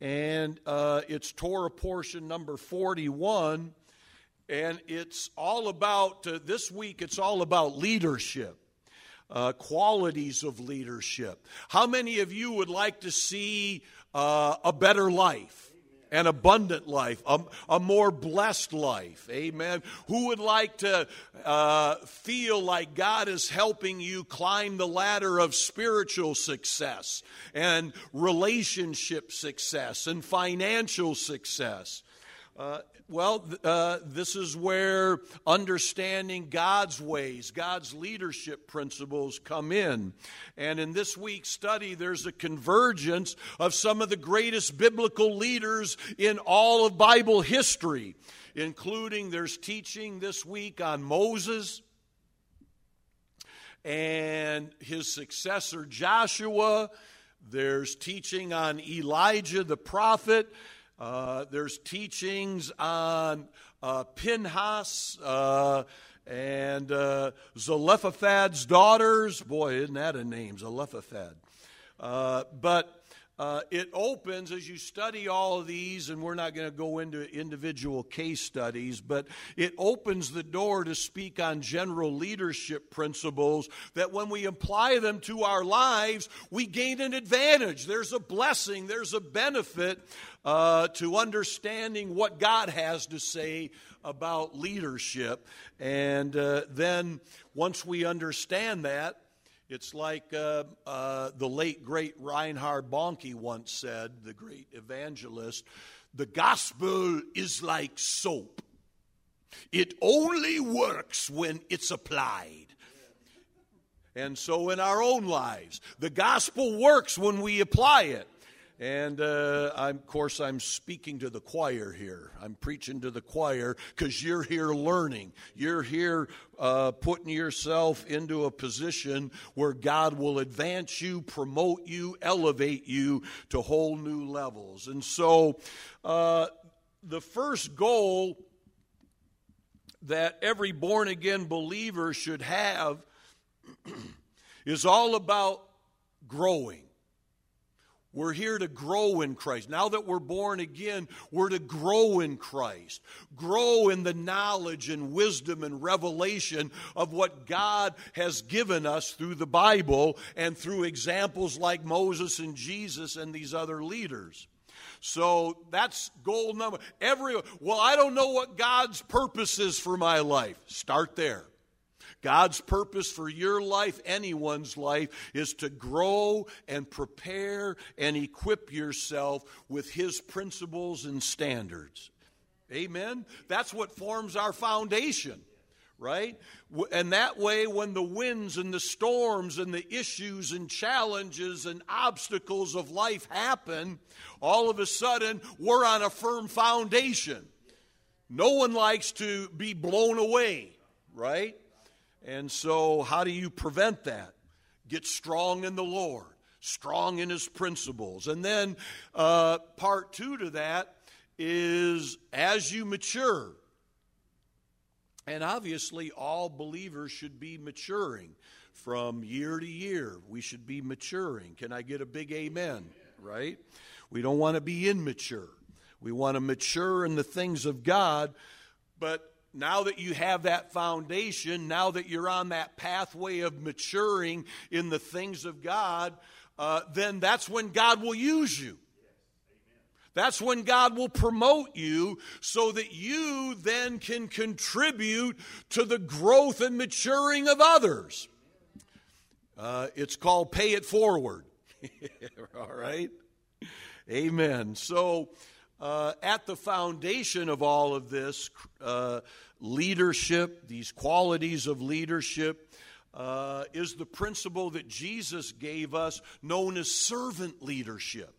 and uh, it's Torah portion number 41. And it's all about, uh, this week, it's all about leadership, uh, qualities of leadership. How many of you would like to see uh, a better life? An abundant life, a, a, more blessed life. Amen. Who would like to uh, feel like God is helping you climb the ladder of spiritual success and relationship success and financial success? Uh, well, uh, this is where understanding God's ways, God's leadership principles come in. And in this week's study, there's a convergence of some of the greatest biblical leaders in all of Bible history, including there's teaching this week on Moses and his successor Joshua. There's teaching on Elijah the prophet. Uh, there's teachings on uh, Pinhas uh, and uh, Zelophehad's daughters. Boy, isn't that a name, Zelophehad? Uh, but uh, it opens as you study all of these, and we're not going to go into individual case studies, but it opens the door to speak on general leadership principles that when we apply them to our lives, we gain an advantage. There's a blessing, there's a benefit uh, to understanding what God has to say about leadership. And uh, then once we understand that, it's like uh, uh, the late, great Reinhard Bonnke once said, the great evangelist the gospel is like soap. It only works when it's applied. And so in our own lives, the gospel works when we apply it. And uh, of course, I'm speaking to the choir here. I'm preaching to the choir because you're here learning. You're here uh, putting yourself into a position where God will advance you, promote you, elevate you to whole new levels. And so, uh, the first goal that every born again believer should have is all about growing. We're here to grow in Christ. Now that we're born again, we're to grow in Christ. Grow in the knowledge and wisdom and revelation of what God has given us through the Bible and through examples like Moses and Jesus and these other leaders. So that's goal number. Every well, I don't know what God's purpose is for my life. Start there. God's purpose for your life, anyone's life, is to grow and prepare and equip yourself with His principles and standards. Amen? That's what forms our foundation right? And that way, when the winds and the storms and the issues and challenges and obstacles of life happen, all of a sudden we're on a firm foundation. No one likes to be blown away, right? And so, how do you prevent that? Get strong in the Lord, strong in His principles. And then, uh, part two to that is as you mature, and obviously, all believers should be maturing from year to year. We should be maturing. Can I get a big amen? Right? We don't want to be immature. We want to mature in the things of God, but now that you have that foundation, now that you're on that pathway of maturing in the things of God, uh, then that's when God will use you. That's when God will promote you so that you then can contribute to the growth and maturing of others. Uh, it's called pay it forward. All right? Amen. So, uh, at the foundation of all of this uh, leadership, these qualities of leadership, uh, is the principle that Jesus gave us known as servant leadership.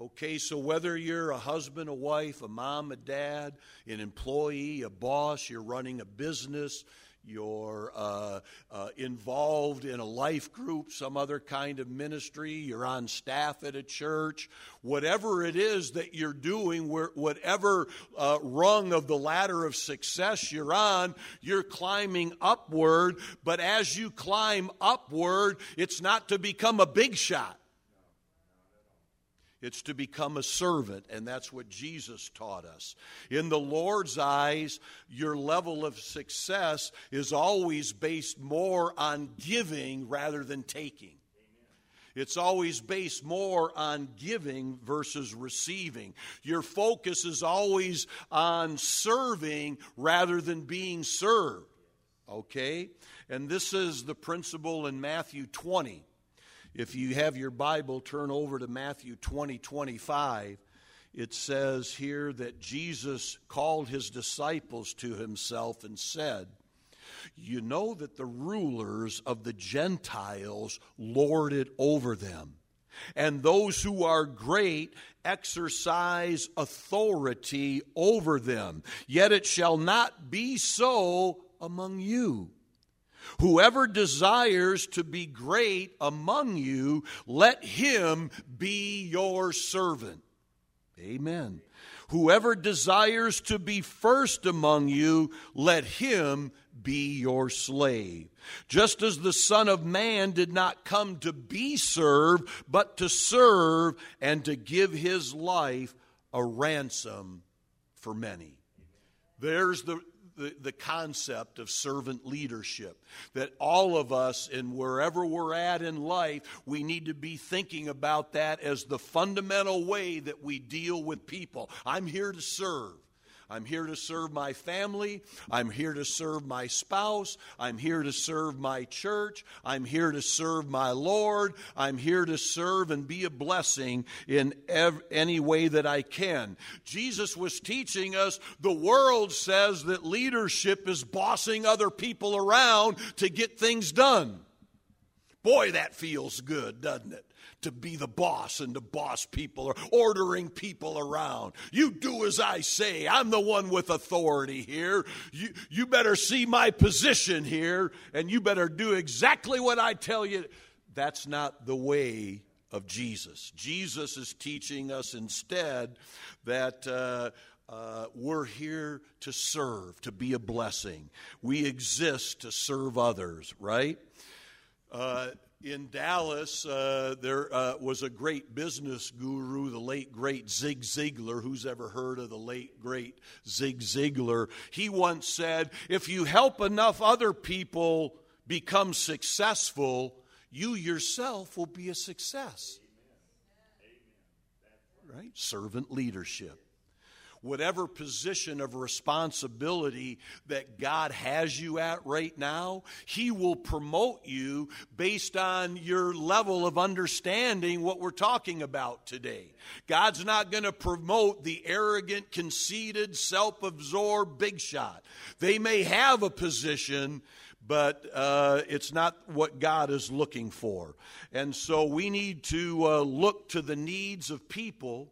Okay, so whether you're a husband, a wife, a mom, a dad, an employee, a boss, you're running a business, you're uh, uh, involved in a life group, some other kind of ministry, you're on staff at a church, whatever it is that you're doing, whatever uh, rung of the ladder of success you're on, you're climbing upward. But as you climb upward, it's not to become a big shot. It's to become a servant, and that's what Jesus taught us. In the Lord's eyes, your level of success is always based more on giving rather than taking. It's always based more on giving versus receiving. Your focus is always on serving rather than being served. Okay? And this is the principle in Matthew 20. If you have your Bible, turn over to Matthew 20 25. It says here that Jesus called his disciples to himself and said, You know that the rulers of the Gentiles lord it over them, and those who are great exercise authority over them. Yet it shall not be so among you. Whoever desires to be great among you, let him be your servant. Amen. Whoever desires to be first among you, let him be your slave. Just as the Son of Man did not come to be served, but to serve and to give his life a ransom for many. There's the the, the concept of servant leadership. That all of us, and wherever we're at in life, we need to be thinking about that as the fundamental way that we deal with people. I'm here to serve. I'm here to serve my family. I'm here to serve my spouse. I'm here to serve my church. I'm here to serve my Lord. I'm here to serve and be a blessing in ev- any way that I can. Jesus was teaching us the world says that leadership is bossing other people around to get things done. Boy, that feels good, doesn't it? To be the boss and to boss people or ordering people around. You do as I say. I'm the one with authority here. You, you better see my position here and you better do exactly what I tell you. That's not the way of Jesus. Jesus is teaching us instead that. Uh, uh, we're here to serve, to be a blessing. We exist to serve others, right? Uh, in Dallas, uh, there uh, was a great business guru, the late great Zig Ziglar. Who's ever heard of the late great Zig Ziglar? He once said, If you help enough other people become successful, you yourself will be a success. Right? Servant leadership whatever position of responsibility that God has you at right now, He will promote you based on your level of understanding what we're talking about today. God's not going to promote the arrogant, conceited, self absorbed big shot. They may have a position but uh, it's not what God is looking for. And so we need to uh, look to the needs of people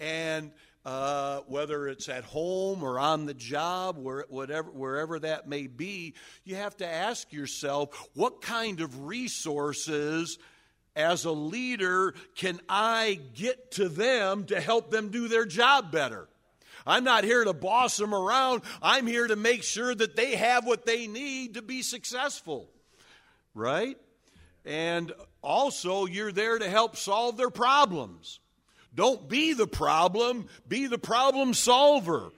and uh, whether it's at home or on the job, where, whatever, wherever that may be, you have to ask yourself what kind of resources as a leader can I get to them to help them do their job better? I'm not here to boss them around. I'm here to make sure that they have what they need to be successful. Right? And also, you're there to help solve their problems. Don't be the problem, be the problem solver.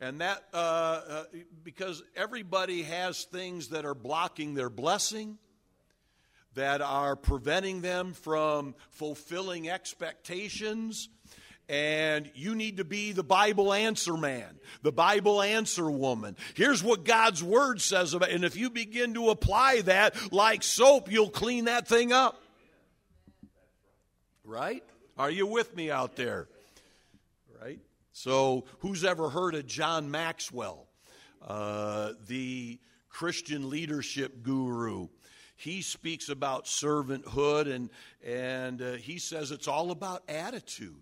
And that, uh, uh, because everybody has things that are blocking their blessing, that are preventing them from fulfilling expectations. And you need to be the Bible answer man, the Bible answer woman. Here's what God's Word says about it. And if you begin to apply that like soap, you'll clean that thing up. Right? Are you with me out there? Right? So, who's ever heard of John Maxwell, uh, the Christian leadership guru? He speaks about servanthood and, and uh, he says it's all about attitude.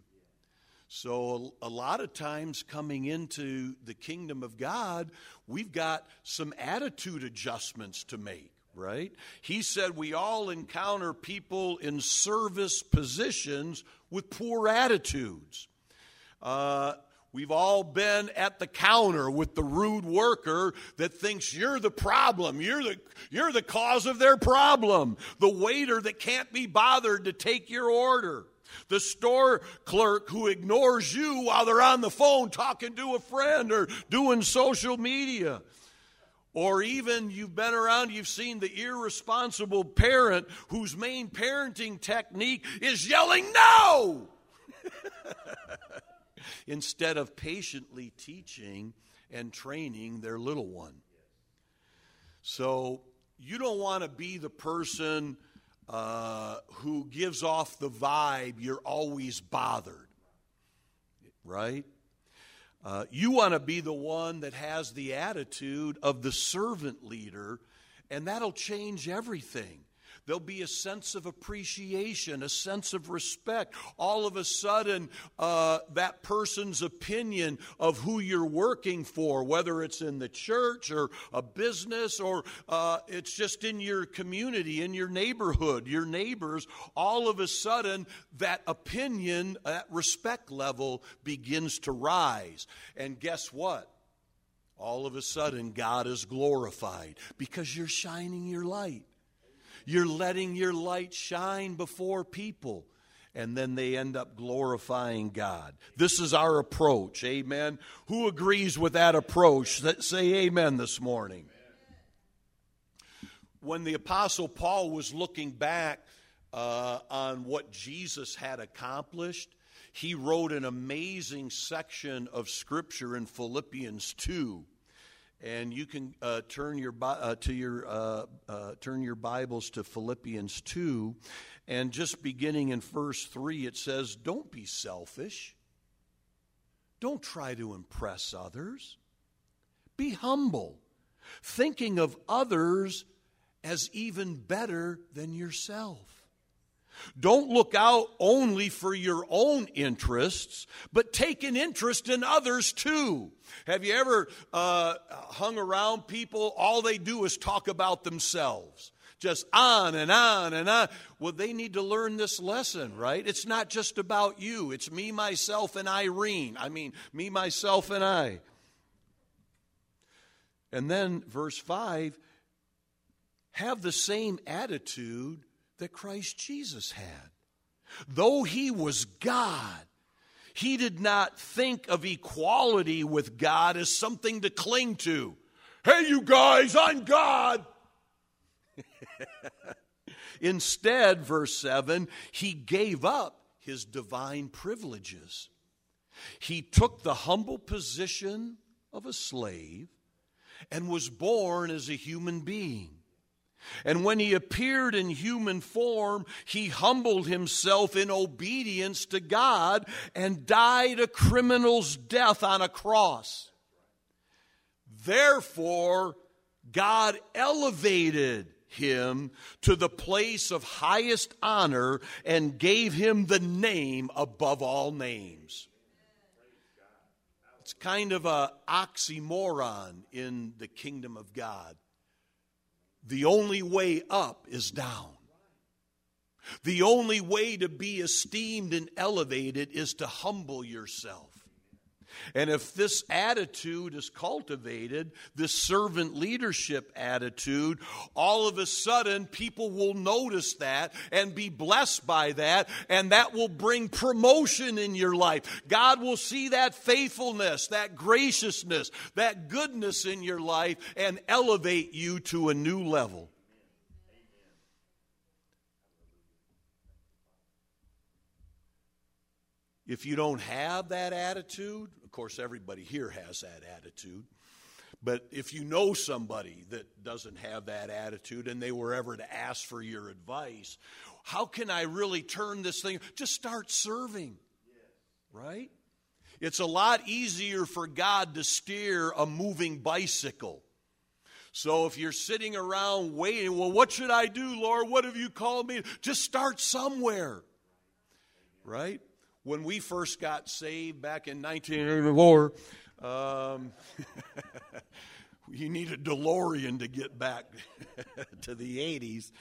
So, a, a, lot of times coming into the kingdom of God, we've got some attitude adjustments to make, right? He said we all encounter people in service positions with poor attitudes. Uh, We've all been at the counter with the rude worker that thinks you're the problem. You're the, you're the cause of their problem. The waiter that can't be bothered to take your order. The store clerk who ignores you while they're on the phone talking to a friend or doing social media. Or even you've been around, you've seen the irresponsible parent whose main parenting technique is yelling no instead of patiently teaching and training their little one. So you don't want to be the person uh, who gives off the vibe you're always bothered, right? Uh, you want to be the one that has the attitude of the servant leader, and that'll change everything. There'll be a sense of appreciation, a sense of respect. All of a sudden, uh, that person's opinion of who you're working for, whether it's in the church or a business or uh, it's just in your community, in your neighborhood, your neighbors, all of a sudden, that opinion, that respect level begins to rise. And guess what? all of a sudden God is glorified because you're shining your light. You're letting your light shine before people. And then they end up glorifying God. This is our approach. Amen. Who agrees with that approach? Say amen this morning. When the Apostle Paul was looking back uh, on what Jesus had accomplished, he wrote an amazing section of Scripture in Philippians 2 and you can uh, turn your uh, to your uh, uh, turn your Bibles to Philippians two, and just beginning in verse three, it says, "Don't be selfish. Don't try to impress others. Be humble, thinking of others as even better than yourself." Don't look out only for your own interests, but take an interest in others too. Have you ever uh, hung around people? All they do is talk about themselves. Just on and on and on. Well, they need to learn this lesson, right? It's not just about you. It's me, myself, and Irene. I mean, me, myself, and I. And then, verse 5 have the same attitude that Christ Jesus had. Though he was God, he did not think of equality with God as something to cling to. Hey, you guys, I'm God. Instead, verse 7, he gave up his divine privileges. He took the humble position of a slave and was born as a human being. And when he appeared in human form, he humbled himself in obedience to God and died a criminal's death on a cross. Therefore, God elevated him to the place of highest honor and gave him the name above all names. It's kind of a oxymoron in the kingdom of God. The only way up is down. The only way to be esteemed and elevated is to humble yourself. And if this attitude is cultivated, this servant leadership attitude, all of a sudden people will notice that and be blessed by that, and that will bring promotion in your life. God will see that faithfulness, that graciousness, that goodness in your life and elevate you to a new level. If you don't have that attitude, of course, everybody here has that attitude. But if you know somebody that doesn't have that attitude and they were ever to ask for your advice, how can I really turn this thing? Just start serving, right? It's a lot easier for God to steer a moving bicycle. So if you're sitting around waiting, well, what should I do, Lord? What have you called me? Just start somewhere, right? When we first got saved back in 1984, um, you need a DeLorean to get back to the 80s.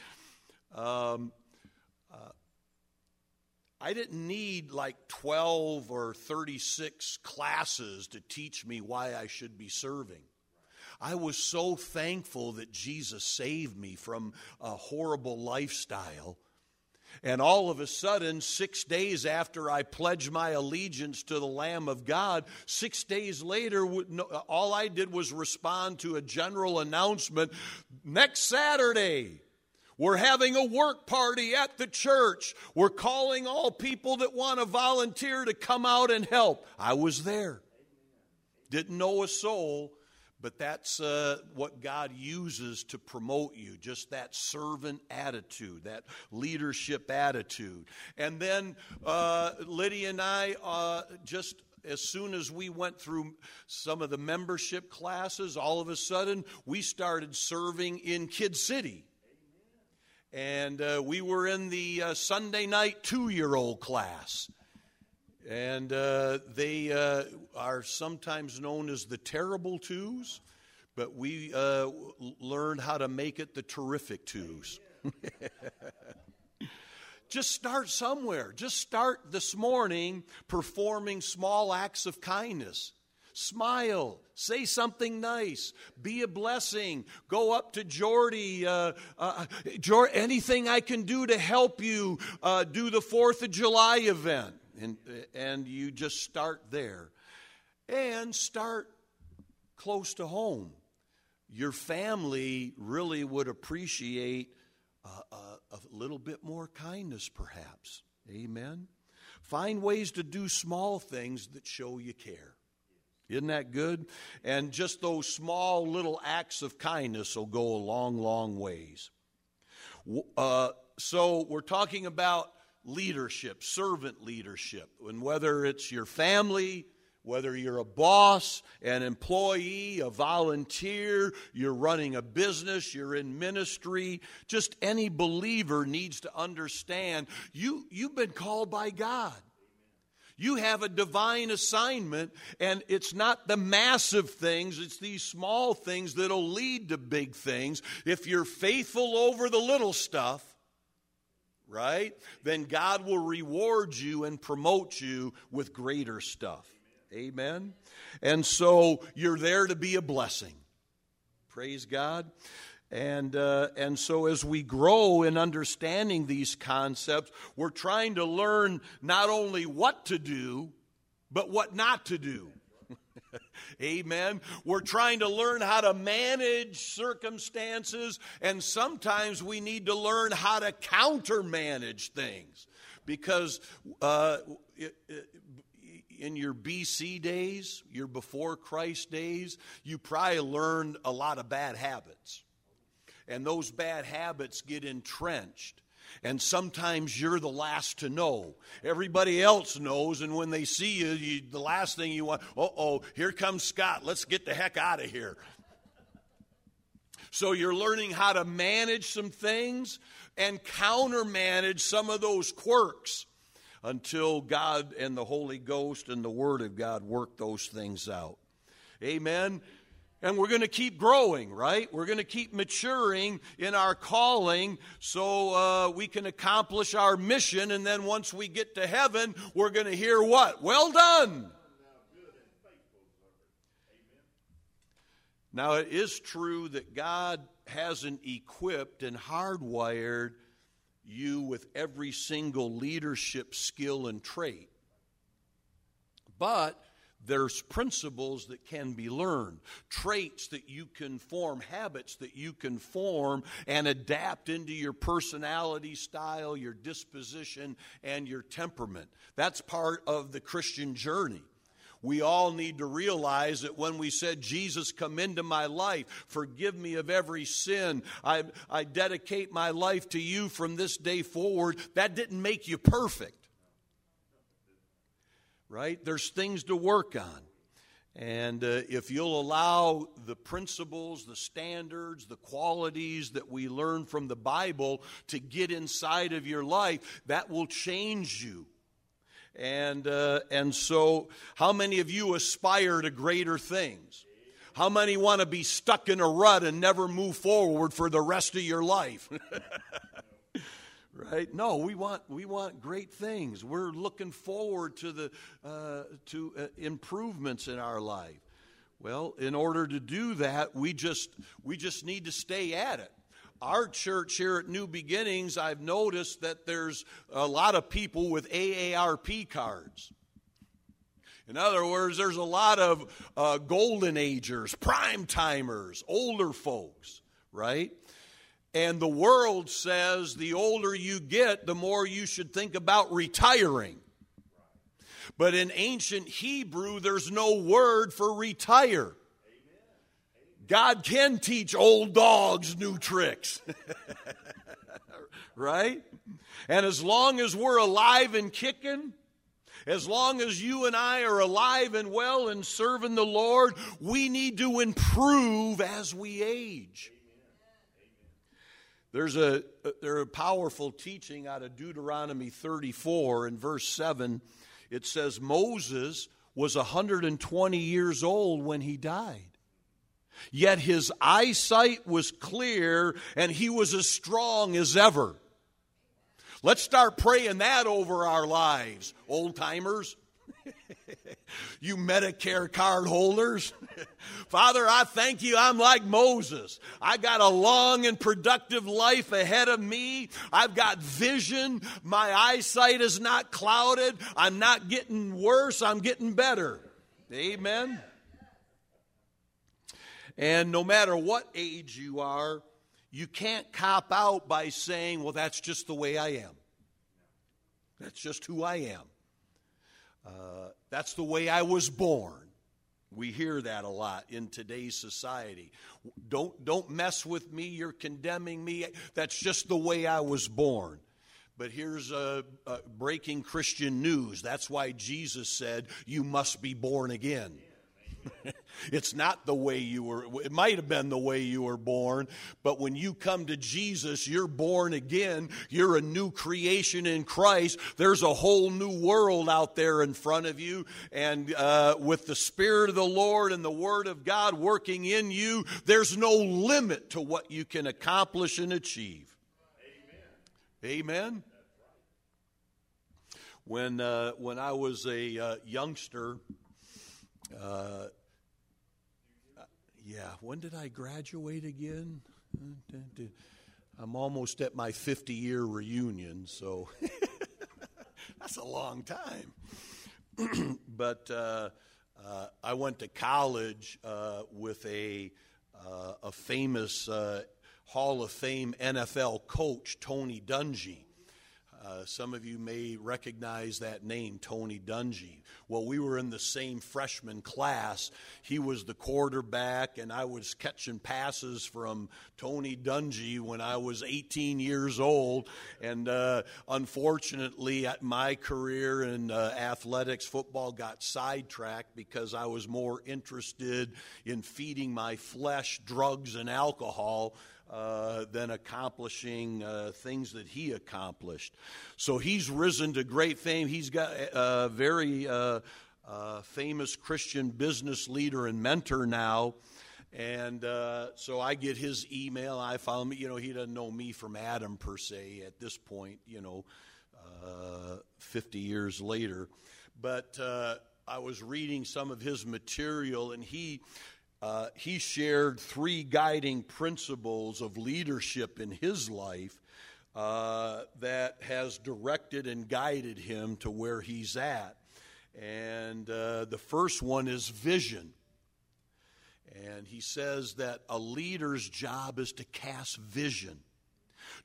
Um, uh, I didn't need like 12 or 36 classes to teach me why I should be serving. I was so thankful that Jesus saved me from a horrible lifestyle and all of a sudden, six days after I pledged my allegiance to the Lamb of God, six days later, all I did was respond to a general announcement next Saturday. We're having a work party at the church. We're calling all people that want to volunteer to come out and help. I was there. Didn't know a soul, but that's uh, what God uses to promote you, just that servant attitude, that leadership attitude. And then uh, Lydia and I, uh, just as soon as we went through some of the membership classes, all of a sudden we started serving in Kid City. And uh, we were in the uh, Sunday night two year old class. And uh, they uh, are sometimes known as the terrible twos, but we uh, learned how to make it the terrific twos. Just start somewhere. Just start this morning performing small acts of kindness. Smile, say something nice, be a blessing. Go up to Jordy. Uh, uh, Jordy anything I can do to help you uh, do the Fourth of July event and, and you just start there. And start close to home. Your family really would appreciate a, a, a little bit more kindness, perhaps. Amen. Find ways to do small things that show you care. Isn't that good? And just those small little acts of kindness will go a long, long ways. Uh, so, we're talking about leadership, servant leadership. And whether it's your family, whether you're a boss, an employee, a volunteer, you're running a business, you're in ministry, just any believer needs to understand you, you've been called by God. You have a divine assignment, and it's not the massive things, it's these small things that'll lead to big things. If you're faithful over the little stuff, right? Then God will reward you and promote you with greater stuff. Amen. And so you're there to be a blessing. Praise God. And, uh, and so, as we grow in understanding these concepts, we're trying to learn not only what to do, but what not to do. Amen. We're trying to learn how to manage circumstances, and sometimes we need to learn how to countermanage things. Because uh, in your BC days, your before Christ days, you probably learned a lot of bad habits. And those bad habits get entrenched and sometimes you're the last to know. Everybody else knows, and when they see you, you the last thing you want, oh, oh, here comes Scott. Let's get the heck out of here. So you're learning how to manage some things and countermanage some of those quirks until God and the Holy Ghost and the Word of God work those things out. Amen. And we're going to keep growing, right? We're going to keep maturing in our calling so uh, we can accomplish our mission. And then once we get to heaven, we're going to hear what? Well done. Now, it is true that God hasn't equipped and hardwired you with every single leadership skill and trait. But there's principles that can be learned, traits that you can form, habits that you can form and adapt into your personality style, your disposition, and your temperament. That's part of the Christian journey. We all need to realize that when we said, Jesus, come into my life, forgive me of every sin, I, I dedicate my life to you from this day forward, that didn't make you perfect right? There's things to work on. And uh, if you'll allow the principles, the standards, the qualities that we learn from the Bible to get inside of your life, that will change you. And, uh, and so, how many of you aspire to greater things? How many want to be stuck in a rut and never move forward for the rest of your life? right? No, we want we want great things. We're looking forward to the uh, to uh, improvements in our life. Well, in order to do that, we just we just need to stay at it. Our church here at New Beginnings, I've noticed that there's a lot of people with AARP cards. In other words, there's a lot of uh, golden agers, prime timers, older folks, right? And the world says the older you get, the more you should think about retiring. But in ancient Hebrew, there's no word for retire. God can teach old dogs new tricks. right? And as long as we're alive and kicking, as long as you and I are alive and well and serving the Lord, we need to improve as we age. There's a, there's a powerful teaching out of Deuteronomy 34 in verse 7 it says Moses was 120 years old when he died. Yet his eyesight was clear and he was as strong as ever. Let's start praying that over our lives, old timers. you Medicare card holders. Father, I thank you. I'm like Moses. I got a long and productive life ahead of me. I've got vision. My eyesight is not clouded. I'm not getting worse. I'm getting better. Amen. And no matter what age you are, you can't cop out by saying, well, that's just the way I am. That's just who I am. Uh, that's the way I was born. We hear that a lot in today's society. Don't, don't mess with me, you're condemning me. That's just the way I was born. But here's a, breaking Christian news. That's why Jesus said, You must be born again. It's not the way you were, it might have been the way you were born, but when you come to Jesus, you're born again. You're a new creation in Christ. There's a whole new world out there in front of you. And uh, with the Spirit of the Lord and the Word of God working in you, there's no limit to what you can accomplish and achieve. Amen. Amen. When, uh, when I was a uh, youngster, uh, yeah, when did I graduate again? I'm almost at my 50 year reunion, so that's a long time. but uh, uh, I went to college uh, with a, uh, a famous uh, Hall of Fame NFL coach, Tony Dungy. Uh, some of you may recognize that name, Tony Dungy. Well, we were in the same freshman class. He was the quarterback, and I was catching passes from Tony Dungy when I was 18 years old. And uh, unfortunately, my career in uh, athletics, football, got sidetracked because I was more interested in feeding my flesh drugs and alcohol uh, than accomplishing uh, things that he accomplished. So he's risen to great fame. He's got a very uh, uh, famous Christian business leader and mentor now. And so I get his email. I follow him. You know, he doesn't know me from Adam per se at this point, you know, 50 years later. But I was reading some of his material, and he uh, he shared three guiding principles of leadership in his life uh, that has directed and guided him to where he's at. And uh, the first one is vision. And he says that a leader's job is to cast vision,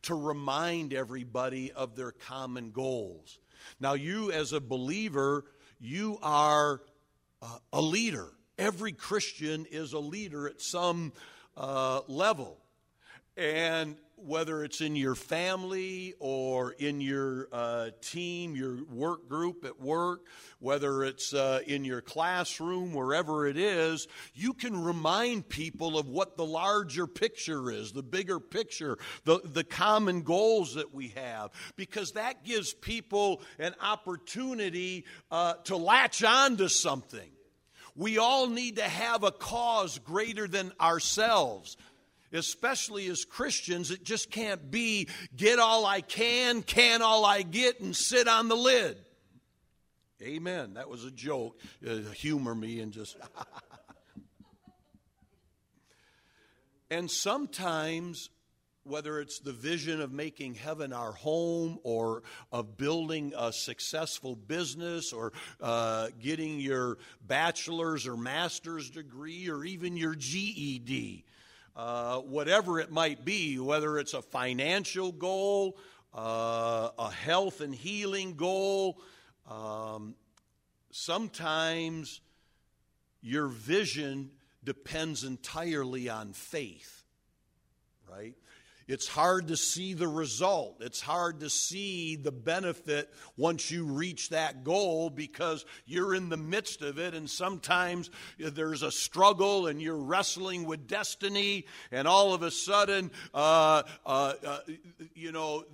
to remind everybody of their common goals. Now, you as a believer, you are uh, a leader. Every Christian is a leader at some uh, level. And whether it's in your family or in your uh, team, your work group at work, whether it's uh, in your classroom, wherever it is, you can remind people of what the larger picture is, the bigger picture, the, the common goals that we have, because that gives people an opportunity uh, to latch on to something. We all need to have a cause greater than ourselves especially as Christians, it just can't be get all I can, can all I get, and sit on the lid. Amen. That was a joke. Uh, humor me and just. and sometimes, whether it's the vision of making heaven our home or of building a successful business or uh, getting your bachelor's or master's degree or even your GED, uh, whatever it might be, whether it's a financial goal, uh, a health and healing goal, um, sometimes your vision depends entirely on faith, right? It's hard to see the result. It's hard to see the benefit once you reach that goal because you're in the midst of it, and sometimes there's a struggle and you're wrestling with destiny, and all of a sudden, uh, uh, uh, you know,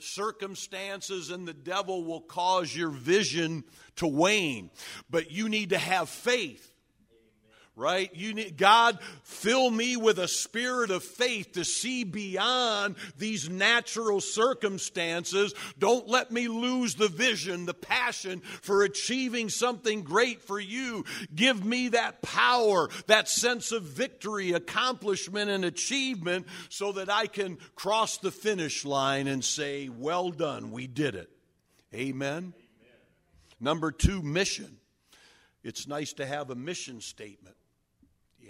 circumstances and the devil will cause your vision to wane. But you need to have faith right? You need God fill me with a spirit of faith to see beyond these natural circumstances. Don't let me lose the vision, the passion for achieving something great for you. Give me that power, that sense of victory, accomplishment and achievement so that I can cross the finish line and say, "Well done, we did it." Amen. Amen. Number 2, mission. It's nice to have a mission statement.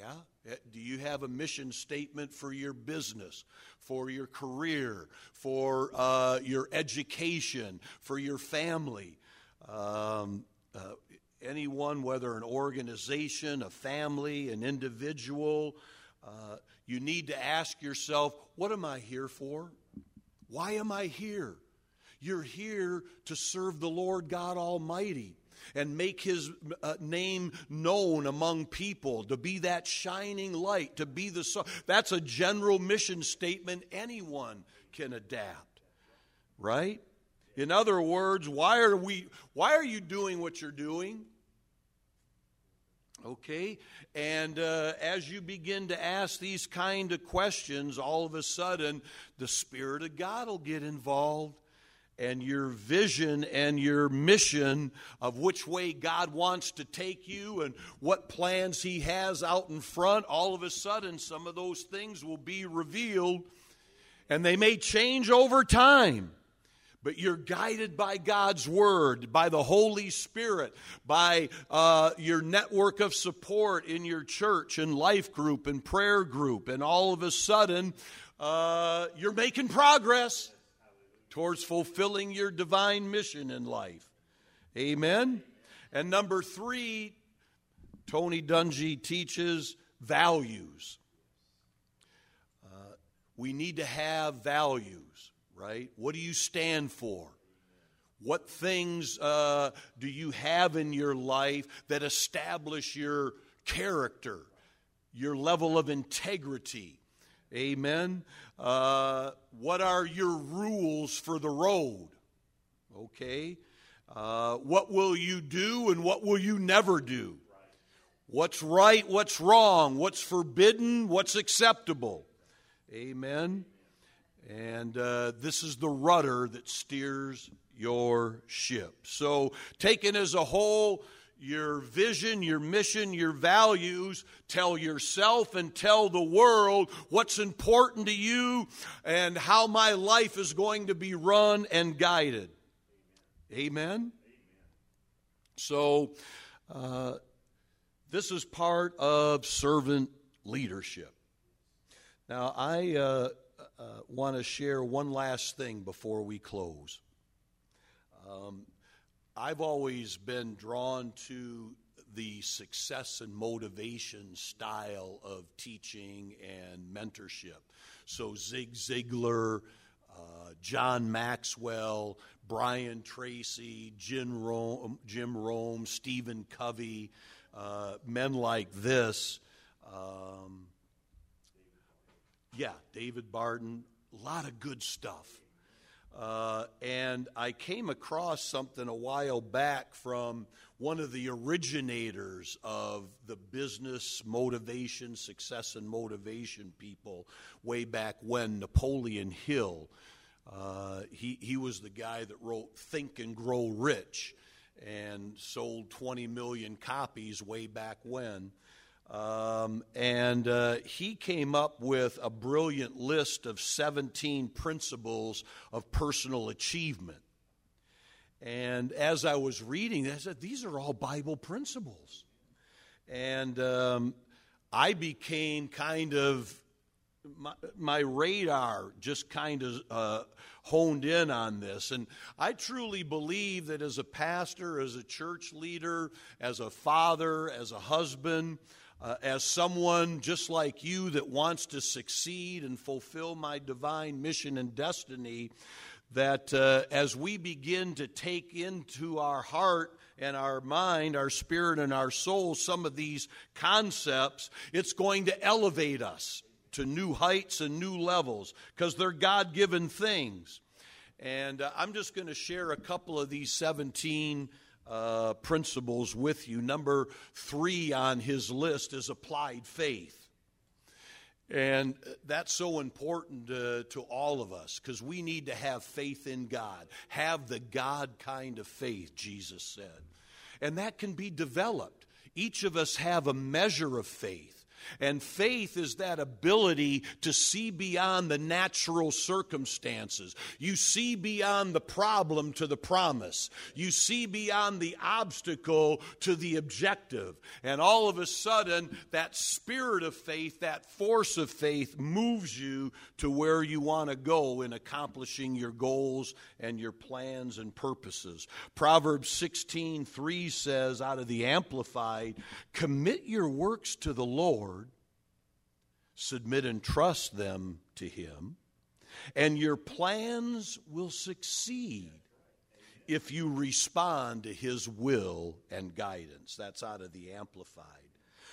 Yeah? Do you have a mission statement for your business, for your career, for uh, your education, for your family? Um, uh, anyone, whether an organization, a family, an individual, uh, you need to ask yourself, what am I here for? Why am I here? You're here to serve the Lord God Almighty and make his uh, name known among people, to be that shining light, to be the sun. That's a general mission statement anyone can adapt. Right? In other words, why are we why are you doing what you're doing? Okay? And uh, as you begin to ask these kind of questions, all of a sudden the Spirit of God will get involved and your vision and your mission of which way God wants to take you and what plans He has out in front, all of a sudden some of those things will be revealed and they may change over time. But you're guided by God's Word, by the Holy Spirit, by uh, your network of support in your church and life group and prayer group, and all of a sudden, uh, you're making progress towards fulfilling your divine mission in life. Amen. And number three, Tony Dungy teaches values. Uh, we need to have values, right? What do you stand for? What things uh, do you have in your life that establish your character, your level of integrity? Amen. Uh, what are your rules for the road? Okay. Uh, what will you do and what will you never do? What's right, what's wrong, what's forbidden, what's acceptable. Amen. And uh, this is the rudder that steers your ship. So, taken as a whole, your vision, your mission, your values. Tell yourself and tell the world what's important to you and how my life is going to be run and guided. Amen? Amen. So, uh, this is part of servant leadership. Now, I uh, uh, want to share one last thing before we close. Um, I've always been drawn to the success and motivation style of teaching and mentorship. So, Zig Ziglar, uh, John Maxwell, Brian Tracy, Jim Rome, Jim Rohn Stephen Covey, uh, men like this. Um, yeah, David Barton, a lot of good stuff. Uh, and I came across something a while back from one of the originators of the business motivation, success, and motivation people way back when, Napoleon Hill. Uh, he, he was the guy that wrote Think and Grow Rich and sold 20 million copies way back when. Um, and uh, he came up with a brilliant list of 17 principles of personal achievement. And as I was reading, I said, these are all Bible principles. And um, I became kind of, my, my radar just kind of uh, honed in on this. And I truly believe that as a pastor, as a church leader, as a father, as a husband, uh, as someone just like you that wants to succeed and fulfill my divine mission and destiny, that uh, as we begin to take into our heart and our mind, our spirit and our soul some of these concepts, it's going to elevate us to new heights and new levels because they're God given things. And uh, I'm just going to share a couple of these 17 uh, principles with you. Number three on his list is applied faith. And that's so important uh, to all of us because we need to have faith in God. Have the God kind of faith, Jesus said. And that can be developed. Each of us have a measure of faith. And faith is that ability to see beyond the natural circumstances. You see beyond the problem to the promise. You see beyond the obstacle to the objective. And all of a sudden, that spirit of faith, that force of faith moves you to where you want to go in accomplishing your goals and your plans and purposes. Proverbs 16 3 says, out of the Amplified, commit your works to the Lord submit and trust them to Him, and your plans will succeed if you respond to His will and guidance. That's out of the Amplified.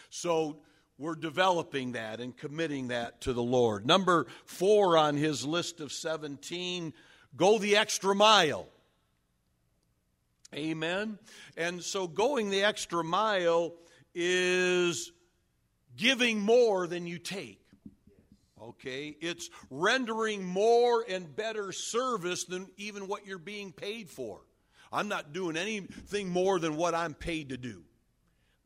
So we're developing that and committing that to the Lord. Number four on his list of 17 go the extra mile. Amen. And so going the extra mile is giving more than you take. Okay? It's rendering more and better service than even what you're being paid for. I'm not doing anything more than what I'm paid to do.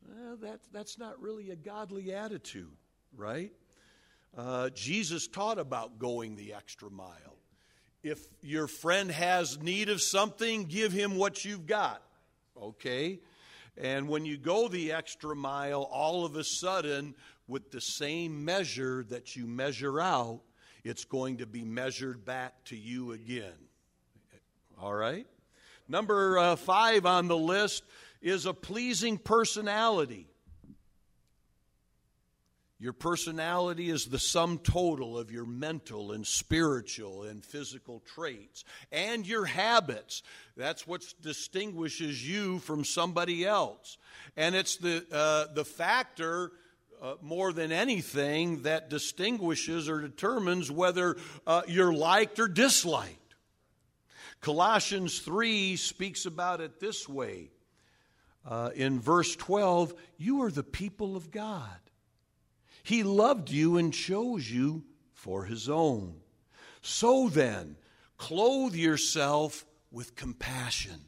Well, that, that's not really a godly attitude, right? Uh, Jesus taught about going the extra mile. If your friend has need of something, give him what you've got. Okay? And when you go the extra mile, all of a sudden, with the same measure that you measure out, it's going to be measured back to you again. All right? Number uh, five on the list is a pleasing personality. Your personality is the sum total of your mental and spiritual and physical traits and your habits. That's what distinguishes you from somebody else. And it's the, uh, the factor uh, more than anything that distinguishes or determines whether uh, you're liked or disliked. Colossians 3 speaks about it this way. Uh, in verse 12, you are the people of God he loved you and chose you for his own. So then, clothe yourself with compassion,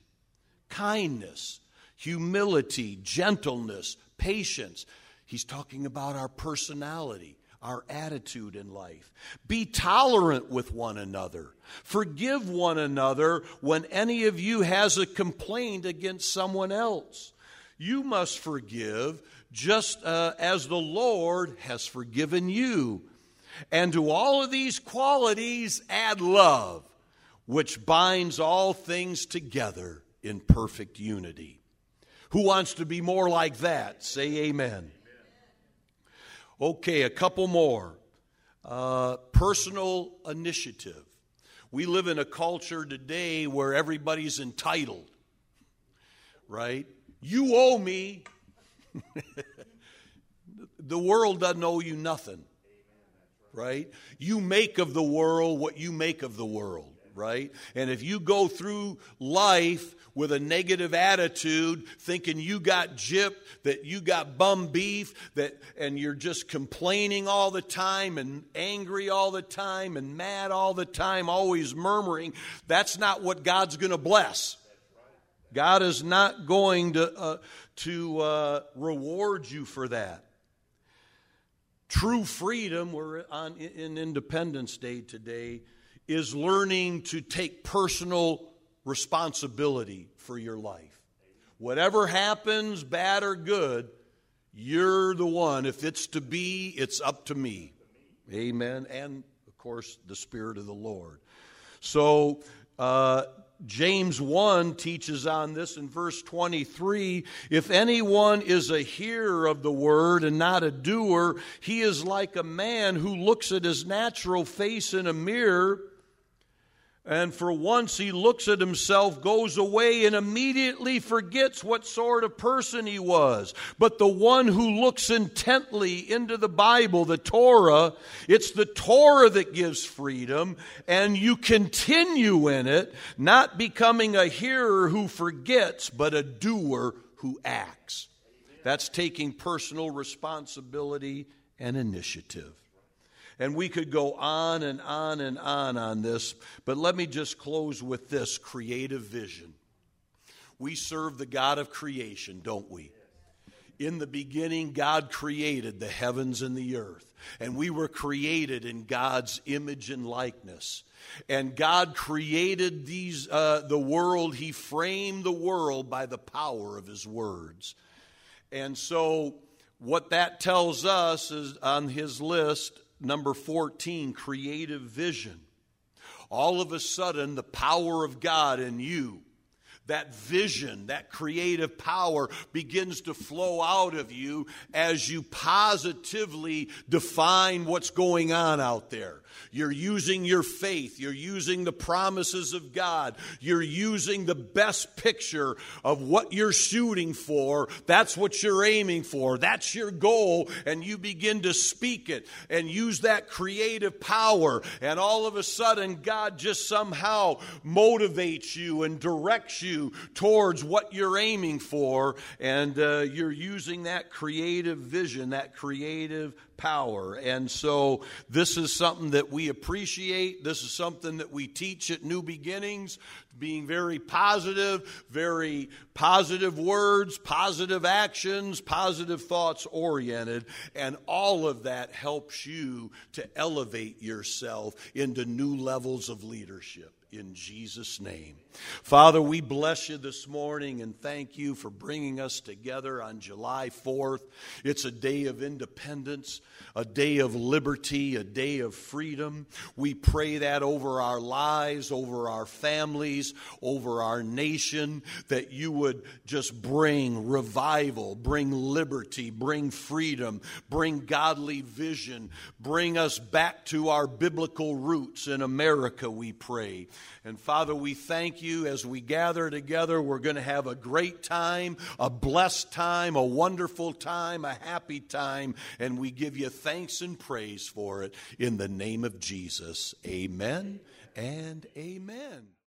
kindness, humility, gentleness, patience. He's talking about our personality, our attitude in life. Be tolerant with one another. Forgive one another when any of you has a complaint against someone else. You must forgive just uh, as the Lord has forgiven you. And to all of these qualities, add love, which binds all things together in perfect unity. Who wants to be more like that? Say amen. Okay, a couple more. Uh, personal initiative. We live in a culture today where everybody's entitled, right? You owe me. the world doesn't owe you nothing, right? You make of the world what you make of the world, right? And if you go through life with a negative attitude, thinking you got gypped, that you got bum beef, that and you're just complaining all the time and angry all the time and mad all the time, always murmuring, that's not what God's going to bless. God is not going to, uh, to uh, reward you for that. True freedom, we're on in Independence Day today, is learning to take personal responsibility for your life. Whatever happens, bad or good, you're the one. If it's to be, it's up to me. Amen. And, of course, the Spirit of the Lord. So, uh, James 1 teaches on this in verse 23 If anyone is a hearer of the word and not a doer, he is like a man who looks at his natural face in a mirror and for once he looks at himself, goes away, and immediately forgets what sort of person he was. But the one who looks intently into the Bible, the Torah, it's the Torah that gives freedom, and you continue in it, not becoming a hearer who forgets, but a doer who acts. That's taking personal responsibility and initiative. And we could go on and on and on on this, but let me just close with this creative vision. We serve the God of creation, don't we? In the beginning, God created the heavens and the earth, and we were created in God's image and likeness. And God created these, uh, the world, He framed the world by the power of His words. And so, what that tells us is on His list number 14, creative vision. All of a sudden, the power of God in you, that vision, that creative power begins to flow out of you as you positively define what's going on out there. You're using your faith. You're using the promises of God. You're using the best picture of what you're shooting for. That's what you're aiming for. That's your goal. And you begin to speak it and use that creative power. And all of a sudden, God just somehow motivates you and directs you towards what you're aiming for. And uh, you're using that creative vision, that creative power. And so this is something that we appreciate. This is something that we teach at New Beginnings, being very positive, very positive words, positive actions, positive thoughts oriented. And all of that helps you to elevate yourself into new levels of leadership in Jesus' name. Father, we bless you this morning and thank you for bringing us together on July 4th. It's a day of independence, a day of liberty, a day of freedom. We pray that over our lives, over our families, over our nation, that you would just bring revival, bring liberty, bring freedom, bring godly vision, bring us back to our biblical roots in America, we pray. And Father, we thank you as we gather together. We're going to have a great time, a blessed time, a wonderful time, a happy time. And we give you thanks and praise for it in the name of Jesus. Amen and amen.